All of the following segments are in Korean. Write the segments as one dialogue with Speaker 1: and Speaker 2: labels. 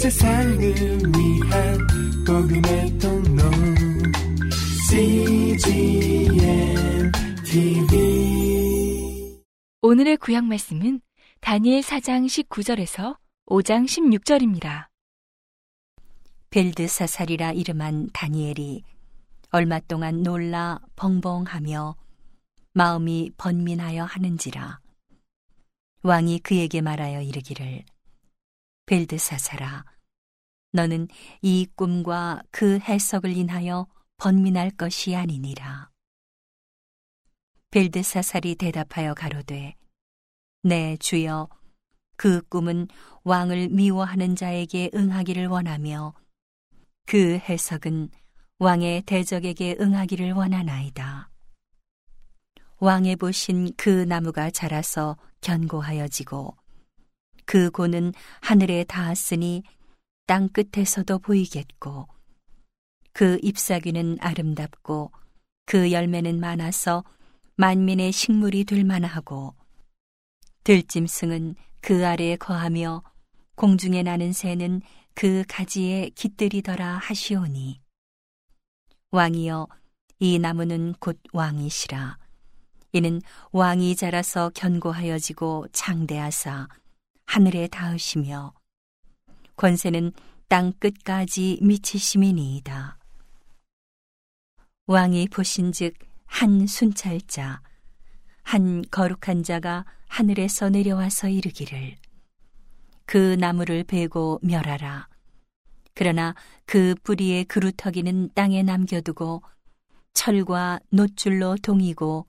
Speaker 1: 세상을 위한 복음의 통로. CGM TV
Speaker 2: 오늘의 구약 말씀은 다니엘 4장 19절에서 5장 16절입니다.
Speaker 3: 벨드사살이라 이름한 다니엘이 얼마 동안 놀라 벙벙하며 마음이 번민하여 하는지라. 왕이 그에게 말하여 이르기를 벨드사살아 너는 이 꿈과 그 해석을 인하여 번민할 것이 아니니라 벨드사살이 대답하여 가로되 내 주여 그 꿈은 왕을 미워하는 자에게 응하기를 원하며 그 해석은 왕의 대적에게 응하기를 원하나이다. 왕의 보신 그 나무가 자라서 견고하여지고 그 고는 하늘에 닿았으니 땅 끝에서도 보이겠고 그 잎사귀는 아름답고 그 열매는 많아서 만민의 식물이 될 만하고 들짐승은 그 아래에 거하며 공중에 나는 새는 그 가지에 깃들이더라 하시오니. 왕이여 이 나무는 곧 왕이시라. 이는 왕이 자라서 견고하여지고 장대하사 하늘에 닿으시며 권세는 땅 끝까지 미치심이니이다 왕이 보신즉 한 순찰자 한 거룩한 자가 하늘에서 내려와서 이르기를 그 나무를 베고 멸하라. 그러나 그 뿌리의 그루터기는 땅에 남겨두고 철과 노줄로 동이고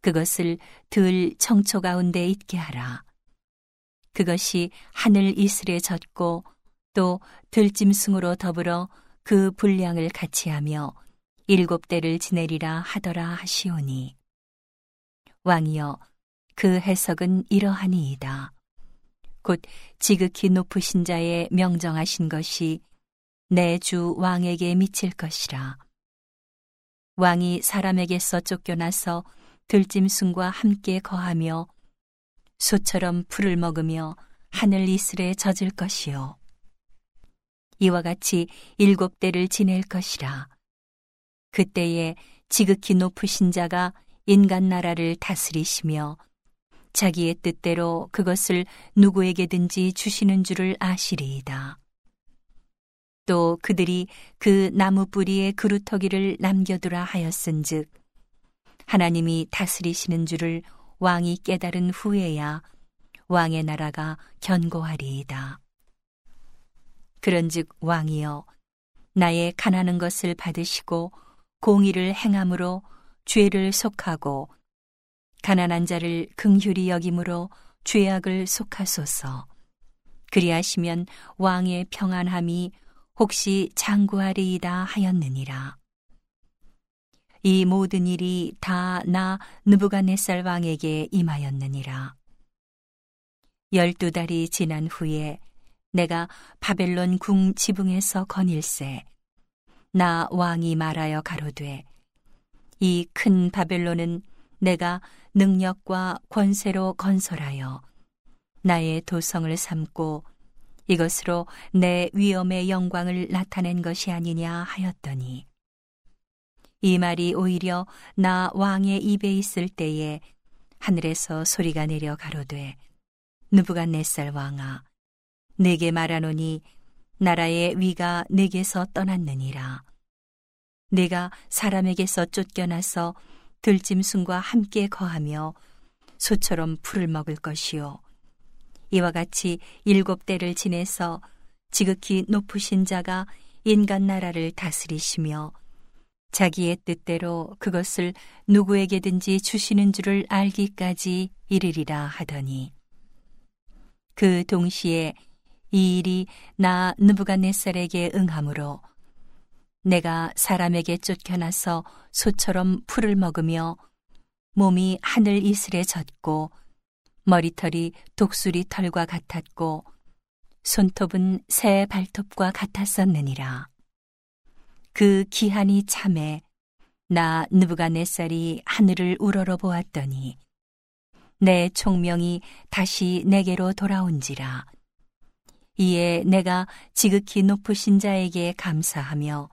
Speaker 3: 그것을 들 청초 가운데 있게 하라. 그것이 하늘 이슬에 젖고 또 들짐승으로 더불어 그 분량을 같이 하며 일곱 대를 지내리라 하더라 하시오니 왕이여 그 해석은 이러하니이다. 곧 지극히 높으신 자의 명정하신 것이 내 주 왕에게 미칠 것이라. 왕이 사람에게서 쫓겨나서 들짐승과 함께 거하며 소처럼 풀을 먹으며 하늘 이슬에 젖을 것이요. 이와 같이 일곱 대를 지낼 것이라. 그때에 지극히 높으신 자가 인간 나라를 다스리시며 자기의 뜻대로 그것을 누구에게든지 주시는 줄을 아시리이다. 또 그들이 그 나무 뿌리에 그루터기를 남겨두라 하였은즉 하나님이 다스리시는 줄을 왕이 깨달은 후에야 왕의 나라가 견고하리이다. 그런즉 왕이여 나의 가난한 것을 받으시고 공의를 행함으로 죄를 속하고 가난한 자를 긍휼히 여김으로 죄악을 속하소서. 그리하시면 왕의 평안함이 혹시 장구하리이다 하였느니라. 이 모든 일이 다 나 느부갓네살 왕에게 임하였느니라. 열두 달이 지난 후에 내가 바벨론 궁 지붕에서 거닐세 나 왕이 말하여 가로되 이 큰 바벨론은 내가 능력과 권세로 건설하여 나의 도성을 삼고 이것으로 내 위엄의 영광을 나타낸 것이 아니냐 하였더니 이 말이 오히려 나 왕의 입에 있을 때에 하늘에서 소리가 내려 가로되 느부갓네살 왕아 내게 말하노니 나라의 위가 내게서 떠났느니라. 내가 사람에게서 쫓겨나서 들짐승과 함께 거하며 소처럼 풀을 먹을 것이요. 이와 같이 일곱 대를 지내서 지극히 높으신 자가 인간 나라를 다스리시며 자기의 뜻대로 그것을 누구에게든지 주시는 줄을 알기까지 이르리라 하더니 그 동시에 이 일이 나 느부갓네살에게 응함으로 내가 사람에게 쫓겨나서 소처럼 풀을 먹으며 몸이 하늘 이슬에 젖고 머리털이 독수리 털과 같았고 손톱은 새 발톱과 같았었느니라. 그 기한이 참에 나 느부갓네살이 하늘을 우러러 보았더니 내 총명이 다시 내게로 돌아온지라. 이에 내가 지극히 높으신 자에게 감사하며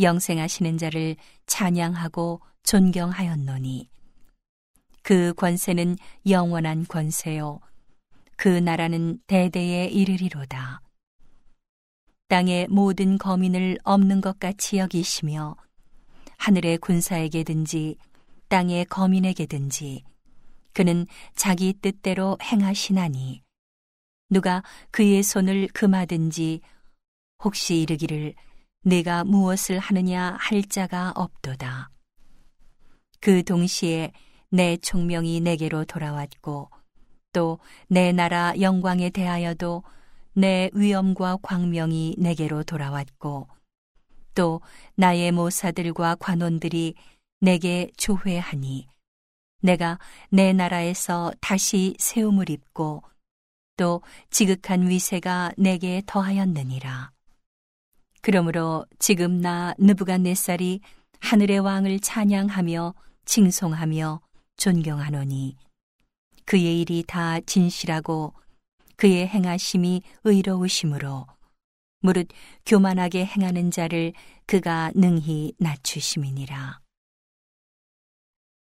Speaker 3: 영생하시는 자를 찬양하고 존경하였노니. 그 권세는 영원한 권세요. 그 나라는 대대에 이르리로다 땅의 모든 거민을 없는 것 같이 여기시며 하늘의 군사에게든지 땅의 거민에게든지 그는 자기 뜻대로 행하시나니 누가 그의 손을 금하든지 혹시 이르기를 내가 무엇을 하느냐 할 자가 없도다. 그 동시에 내 총명이 내게로 돌아왔고 또 내 나라 영광에 대하여도 내 위엄과 광명이 내게로 돌아왔고 또 나의 모사들과 관원들이 내게 조회하니 내가 내 나라에서 다시 세움을 입고 또 지극한 위세가 내게 더하였느니라. 그러므로 지금 나 느부갓네살이 하늘의 왕을 찬양하며 칭송하며 존경하노니 그의 일이 다 진실하고 그의 행하심이 의로우심으로 무릇 교만하게 행하는 자를 그가 능히 낮추심이니라.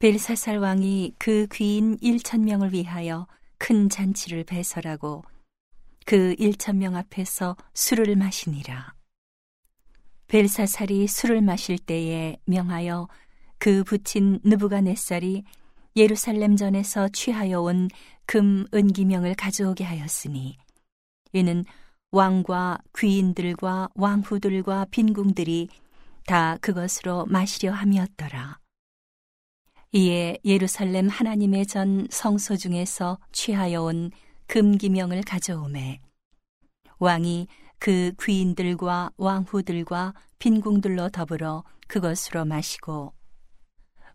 Speaker 3: 벨사살 왕이 그 귀인 1천 명을 위하여 큰 잔치를 배설하고 그 1천 명 앞에서 술을 마시니라. 벨사살이 술을 마실 때에 명하여 그 붙인 느부갓네살이 예루살렘 전에서 취하여 온 금 은기명을 가져오게 하였으니 이는 왕과 귀인들과 왕후들과 빈궁들이 다 그것으로 마시려 함이었더라. 이에 예루살렘 하나님의 전 성소 중에서 취하여 온 금기명을 가져오매 왕이 그 귀인들과 왕후들과 빈궁들로 더불어 그것으로 마시고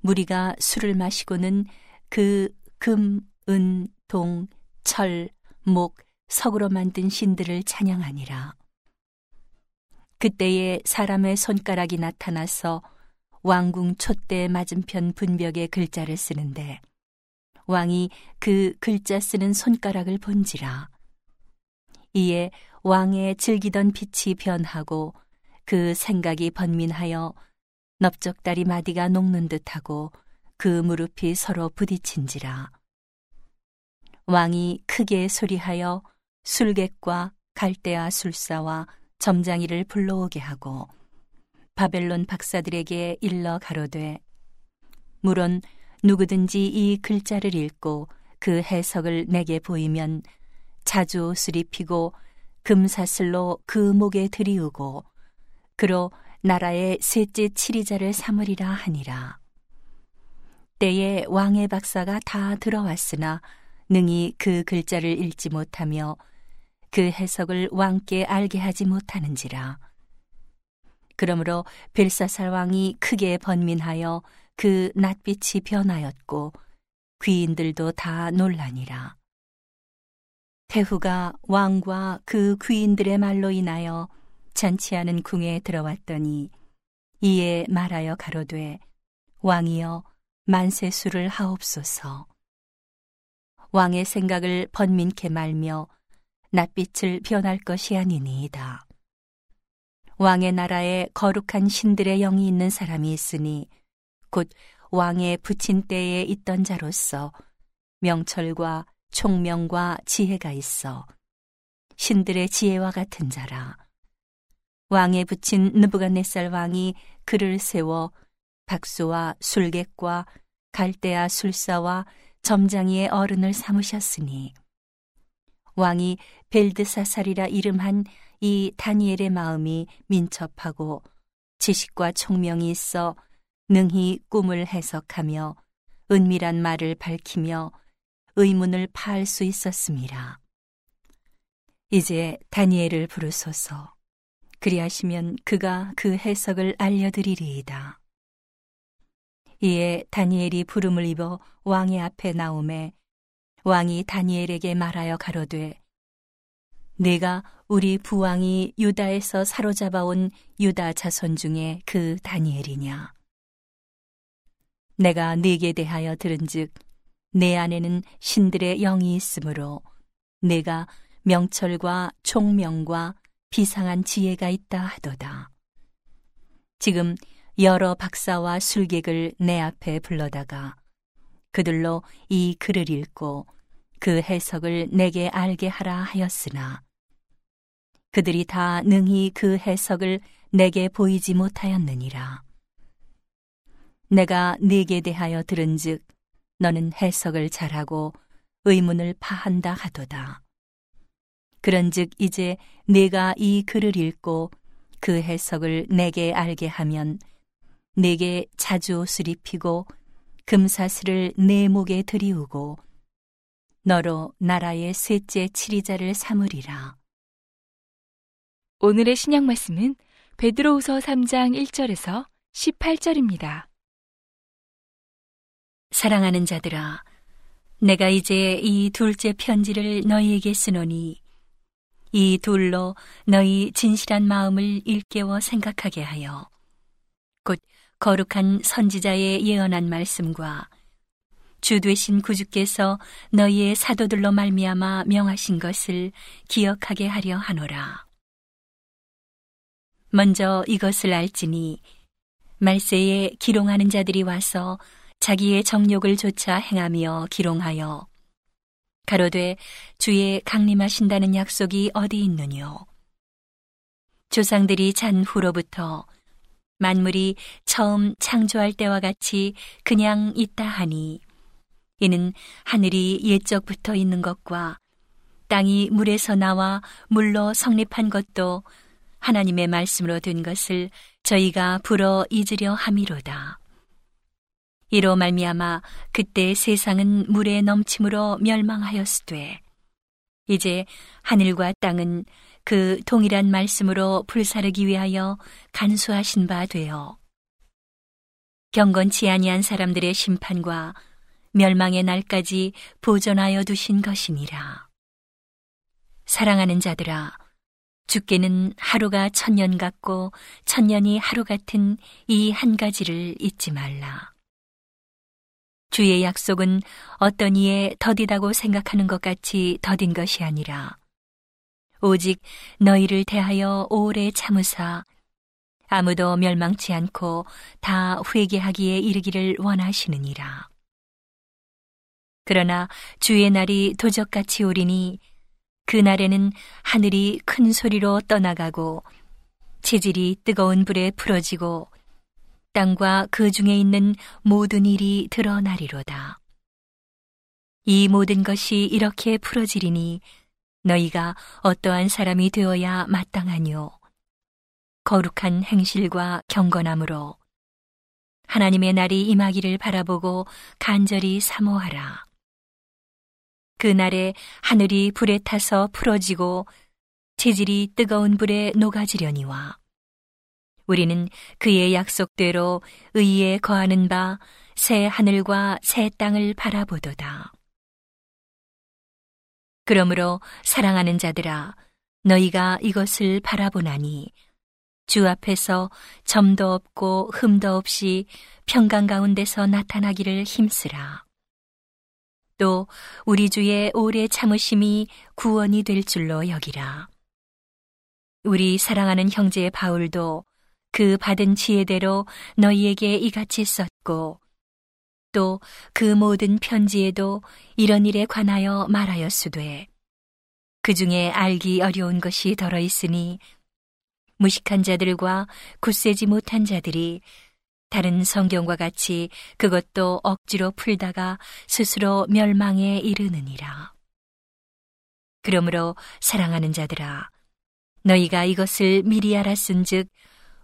Speaker 3: 무리가 술을 마시고는 그 금, 은, 동, 철, 목, 석으로 만든 신들을 찬양하니라. 그때에 사람의 손가락이 나타나서 왕궁 촛대 맞은편 분벽에 글자를 쓰는데 왕이 그 글자 쓰는 손가락을 본지라. 이에 왕의 즐기던 빛이 변하고 그 생각이 번민하여 넓적다리 마디가 녹는 듯하고 그 무릎이 서로 부딪힌지라. 왕이 크게 소리하여 술객과 갈대아 술사와 점장이를 불러오게 하고 바벨론 박사들에게 일러 가로되 물론 누구든지 이 글자를 읽고 그 해석을 내게 보이면 자주 입히고 금사슬로 그 목에 들이우고 그로 나라의 셋째 치리자를 삼으리라 하니라. 때에 왕의 박사가 다 들어왔으나 능히 그 글자를 읽지 못하며 그 해석을 왕께 알게 하지 못하는지라. 그러므로 벨사살 왕이 크게 번민하여 그 낯빛이 변하였고 귀인들도 다 놀라니라. 태후가 왕과 그 귀인들의 말로 인하여 잔치하는 궁에 들어왔더니 이에 말하여 가로되 왕이여 만세수를 하옵소서. 왕의 생각을 번민케 말며 낯빛을 변할 것이 아니니이다. 왕의 나라에 거룩한 신들의 영이 있는 사람이 있으니 곧 왕의 붙인 때에 있던 자로서 명철과 총명과 지혜가 있어 신들의 지혜와 같은 자라. 왕에 붙인 느부갓네살 왕이 그를 세워 박수와 술객과 갈대아 술사와 점장이의 어른을 삼으셨으니 왕이 벨드사살이라 이름한 이 다니엘의 마음이 민첩하고 지식과 총명이 있어 능히 꿈을 해석하며 은밀한 말을 밝히며 의문을 파할 수 있었습니다. 이제 다니엘을 부르소서. 그리하시면 그가 그 해석을 알려드리리이다. 이에 다니엘이 부름을 입어 왕의 앞에 나오매 왕이 다니엘에게 말하여 가로되 내가 우리 부왕이 유다에서 사로잡아온 유다 자손 중에 그 다니엘이냐 내가 네게 대하여 들은즉 내 안에는 신들의 영이 있으므로 내가 명철과 총명과 비상한 지혜가 있다 하도다. 지금 여러 박사와 술객을 내 앞에 불러다가 그들로 이 글을 읽고 그 해석을 내게 알게 하라 하였으나 그들이 다 능히 그 해석을 내게 보이지 못하였느니라. 내가 네게 대하여 들은즉 너는 해석을 잘하고 의문을 파한다 하도다. 그런즉 이제 네가 이 글을 읽고 그 해석을 내게 알게 하면 내게 자주 옷을 입히고 금사슬을 내 목에 들이우고 너로 나라의 셋째 치리자를 삼으리라.
Speaker 2: 오늘의 신약 말씀은 베드로후서 3장 1절에서 18절입니다.
Speaker 3: 사랑하는 자들아, 내가 이제 이 둘째 편지를 너희에게 쓰노니 이 둘로 너희 진실한 마음을 일깨워 생각하게 하여 곧 거룩한 선지자의 예언한 말씀과 주 되신 구주께서 너희의 사도들로 말미암아 명하신 것을 기억하게 하려 하노라. 먼저 이것을 알지니 말세에 기롱하는 자들이 와서 자기의 정욕을 조차 행하며 기롱하여 가로되 주의 강림하신다는 약속이 어디 있느뇨 조상들이 잔 후로부터 만물이 처음 창조할 때와 같이 그냥 있다 하니 이는 하늘이 옛적부터 있는 것과 땅이 물에서 나와 물로 성립한 것도 하나님의 말씀으로 된 것을 저희가 불어 잊으려 함이로다. 이로 말미암아 그때 세상은 물에 넘침으로 멸망하였으되 이제 하늘과 땅은 그 동일한 말씀으로 불사르기 위하여 간수하신 바 되어 경건치 아니한 사람들의 심판과 멸망의 날까지 보존하여 두신 것이니라. 사랑하는 자들아, 주께는 하루가 천년 같고 천년이 하루 같은 이 한 가지를 잊지 말라. 주의 약속은 어떤 이에 더디다고 생각하는 것 같이 더딘 것이 아니라 오직 너희를 대하여 오래 참으사 아무도 멸망치 않고 다 회개하기에 이르기를 원하시느니라. 그러나 주의 날이 도적같이 오리니 그 날에는 하늘이 큰 소리로 떠나가고 체질이 뜨거운 불에 풀어지고 땅과 그 중에 있는 모든 일이 드러나리로다. 이 모든 것이 이렇게 풀어지리니 너희가 어떠한 사람이 되어야 마땅하뇨. 거룩한 행실과 경건함으로 하나님의 날이 임하기를 바라보고 간절히 사모하라. 그 날에 하늘이 불에 타서 풀어지고 체질이 뜨거운 불에 녹아지려니와 우리는 그의 약속대로 의에 거하는 바 새 하늘과 새 땅을 바라보도다. 그러므로 사랑하는 자들아, 너희가 이것을 바라보나니 주 앞에서 점도 없고 흠도 없이 평강 가운데서 나타나기를 힘쓰라. 또 우리 주의 오래 참으심이 구원이 될 줄로 여기라. 우리 사랑하는 형제 바울도 그 받은 지혜대로 너희에게 이같이 썼고 또 그 모든 편지에도 이런 일에 관하여 말하였으되 그 중에 알기 어려운 것이 덜어 있으니 무식한 자들과 굳세지 못한 자들이 다른 성경과 같이 그것도 억지로 풀다가 스스로 멸망에 이르느니라. 그러므로 사랑하는 자들아, 너희가 이것을 미리 알았은즉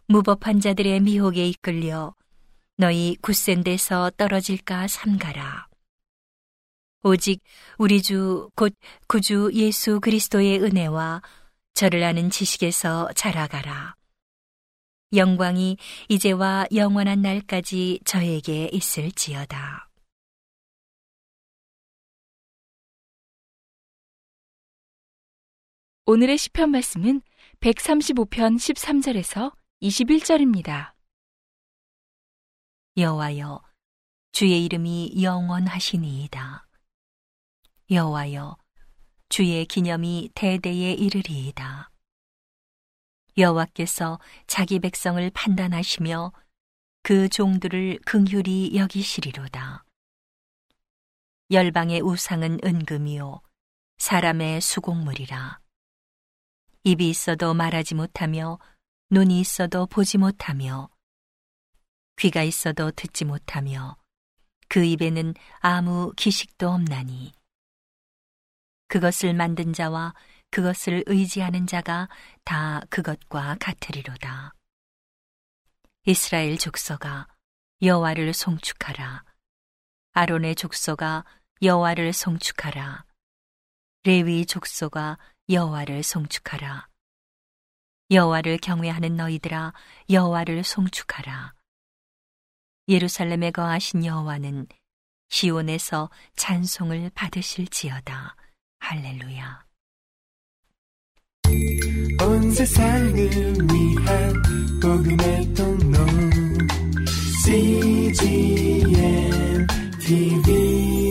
Speaker 3: 무법한 자들의 미혹에 이끌려 너희 굳센 데서 떨어질까 삼가라. 오직 우리 주 곧 구주 예수 그리스도의 은혜와 저를 아는 지식에서 자라가라. 영광이 이제와 영원한 날까지 저에게 있을지어다.
Speaker 2: 오늘의 시편 말씀은 135편 13절에서 21절입니다.
Speaker 3: 여호와여 주의 이름이 영원하시니이다. 여호와여 주의 기념이 대대에 이르리이다. 여호와께서 자기 백성을 판단하시며 그 종들을 긍휼히 여기시리로다. 열방의 우상은 은금이요 사람의 수곡물이라. 입이 있어도 말하지 못하며 눈이 있어도 보지 못하며 귀가 있어도 듣지 못하며 그 입에는 아무 기식도 없나니 그것을 만든 자와 그것을 의지하는 자가 다 그것과 같으리로다. 이스라엘 족속아 여호와를 송축하라. 아론의 족속아 여호와를 송축하라. 레위 족속아 여호와를 송축하라. 여호와를 경외하는 너희들아 여호와를 송축하라. 예루살렘에 거하신 여호와는 시온에서 찬송을 받으실지어다. 할렐루야.
Speaker 1: 온 세상을 위한 복음의 통로 CGM TV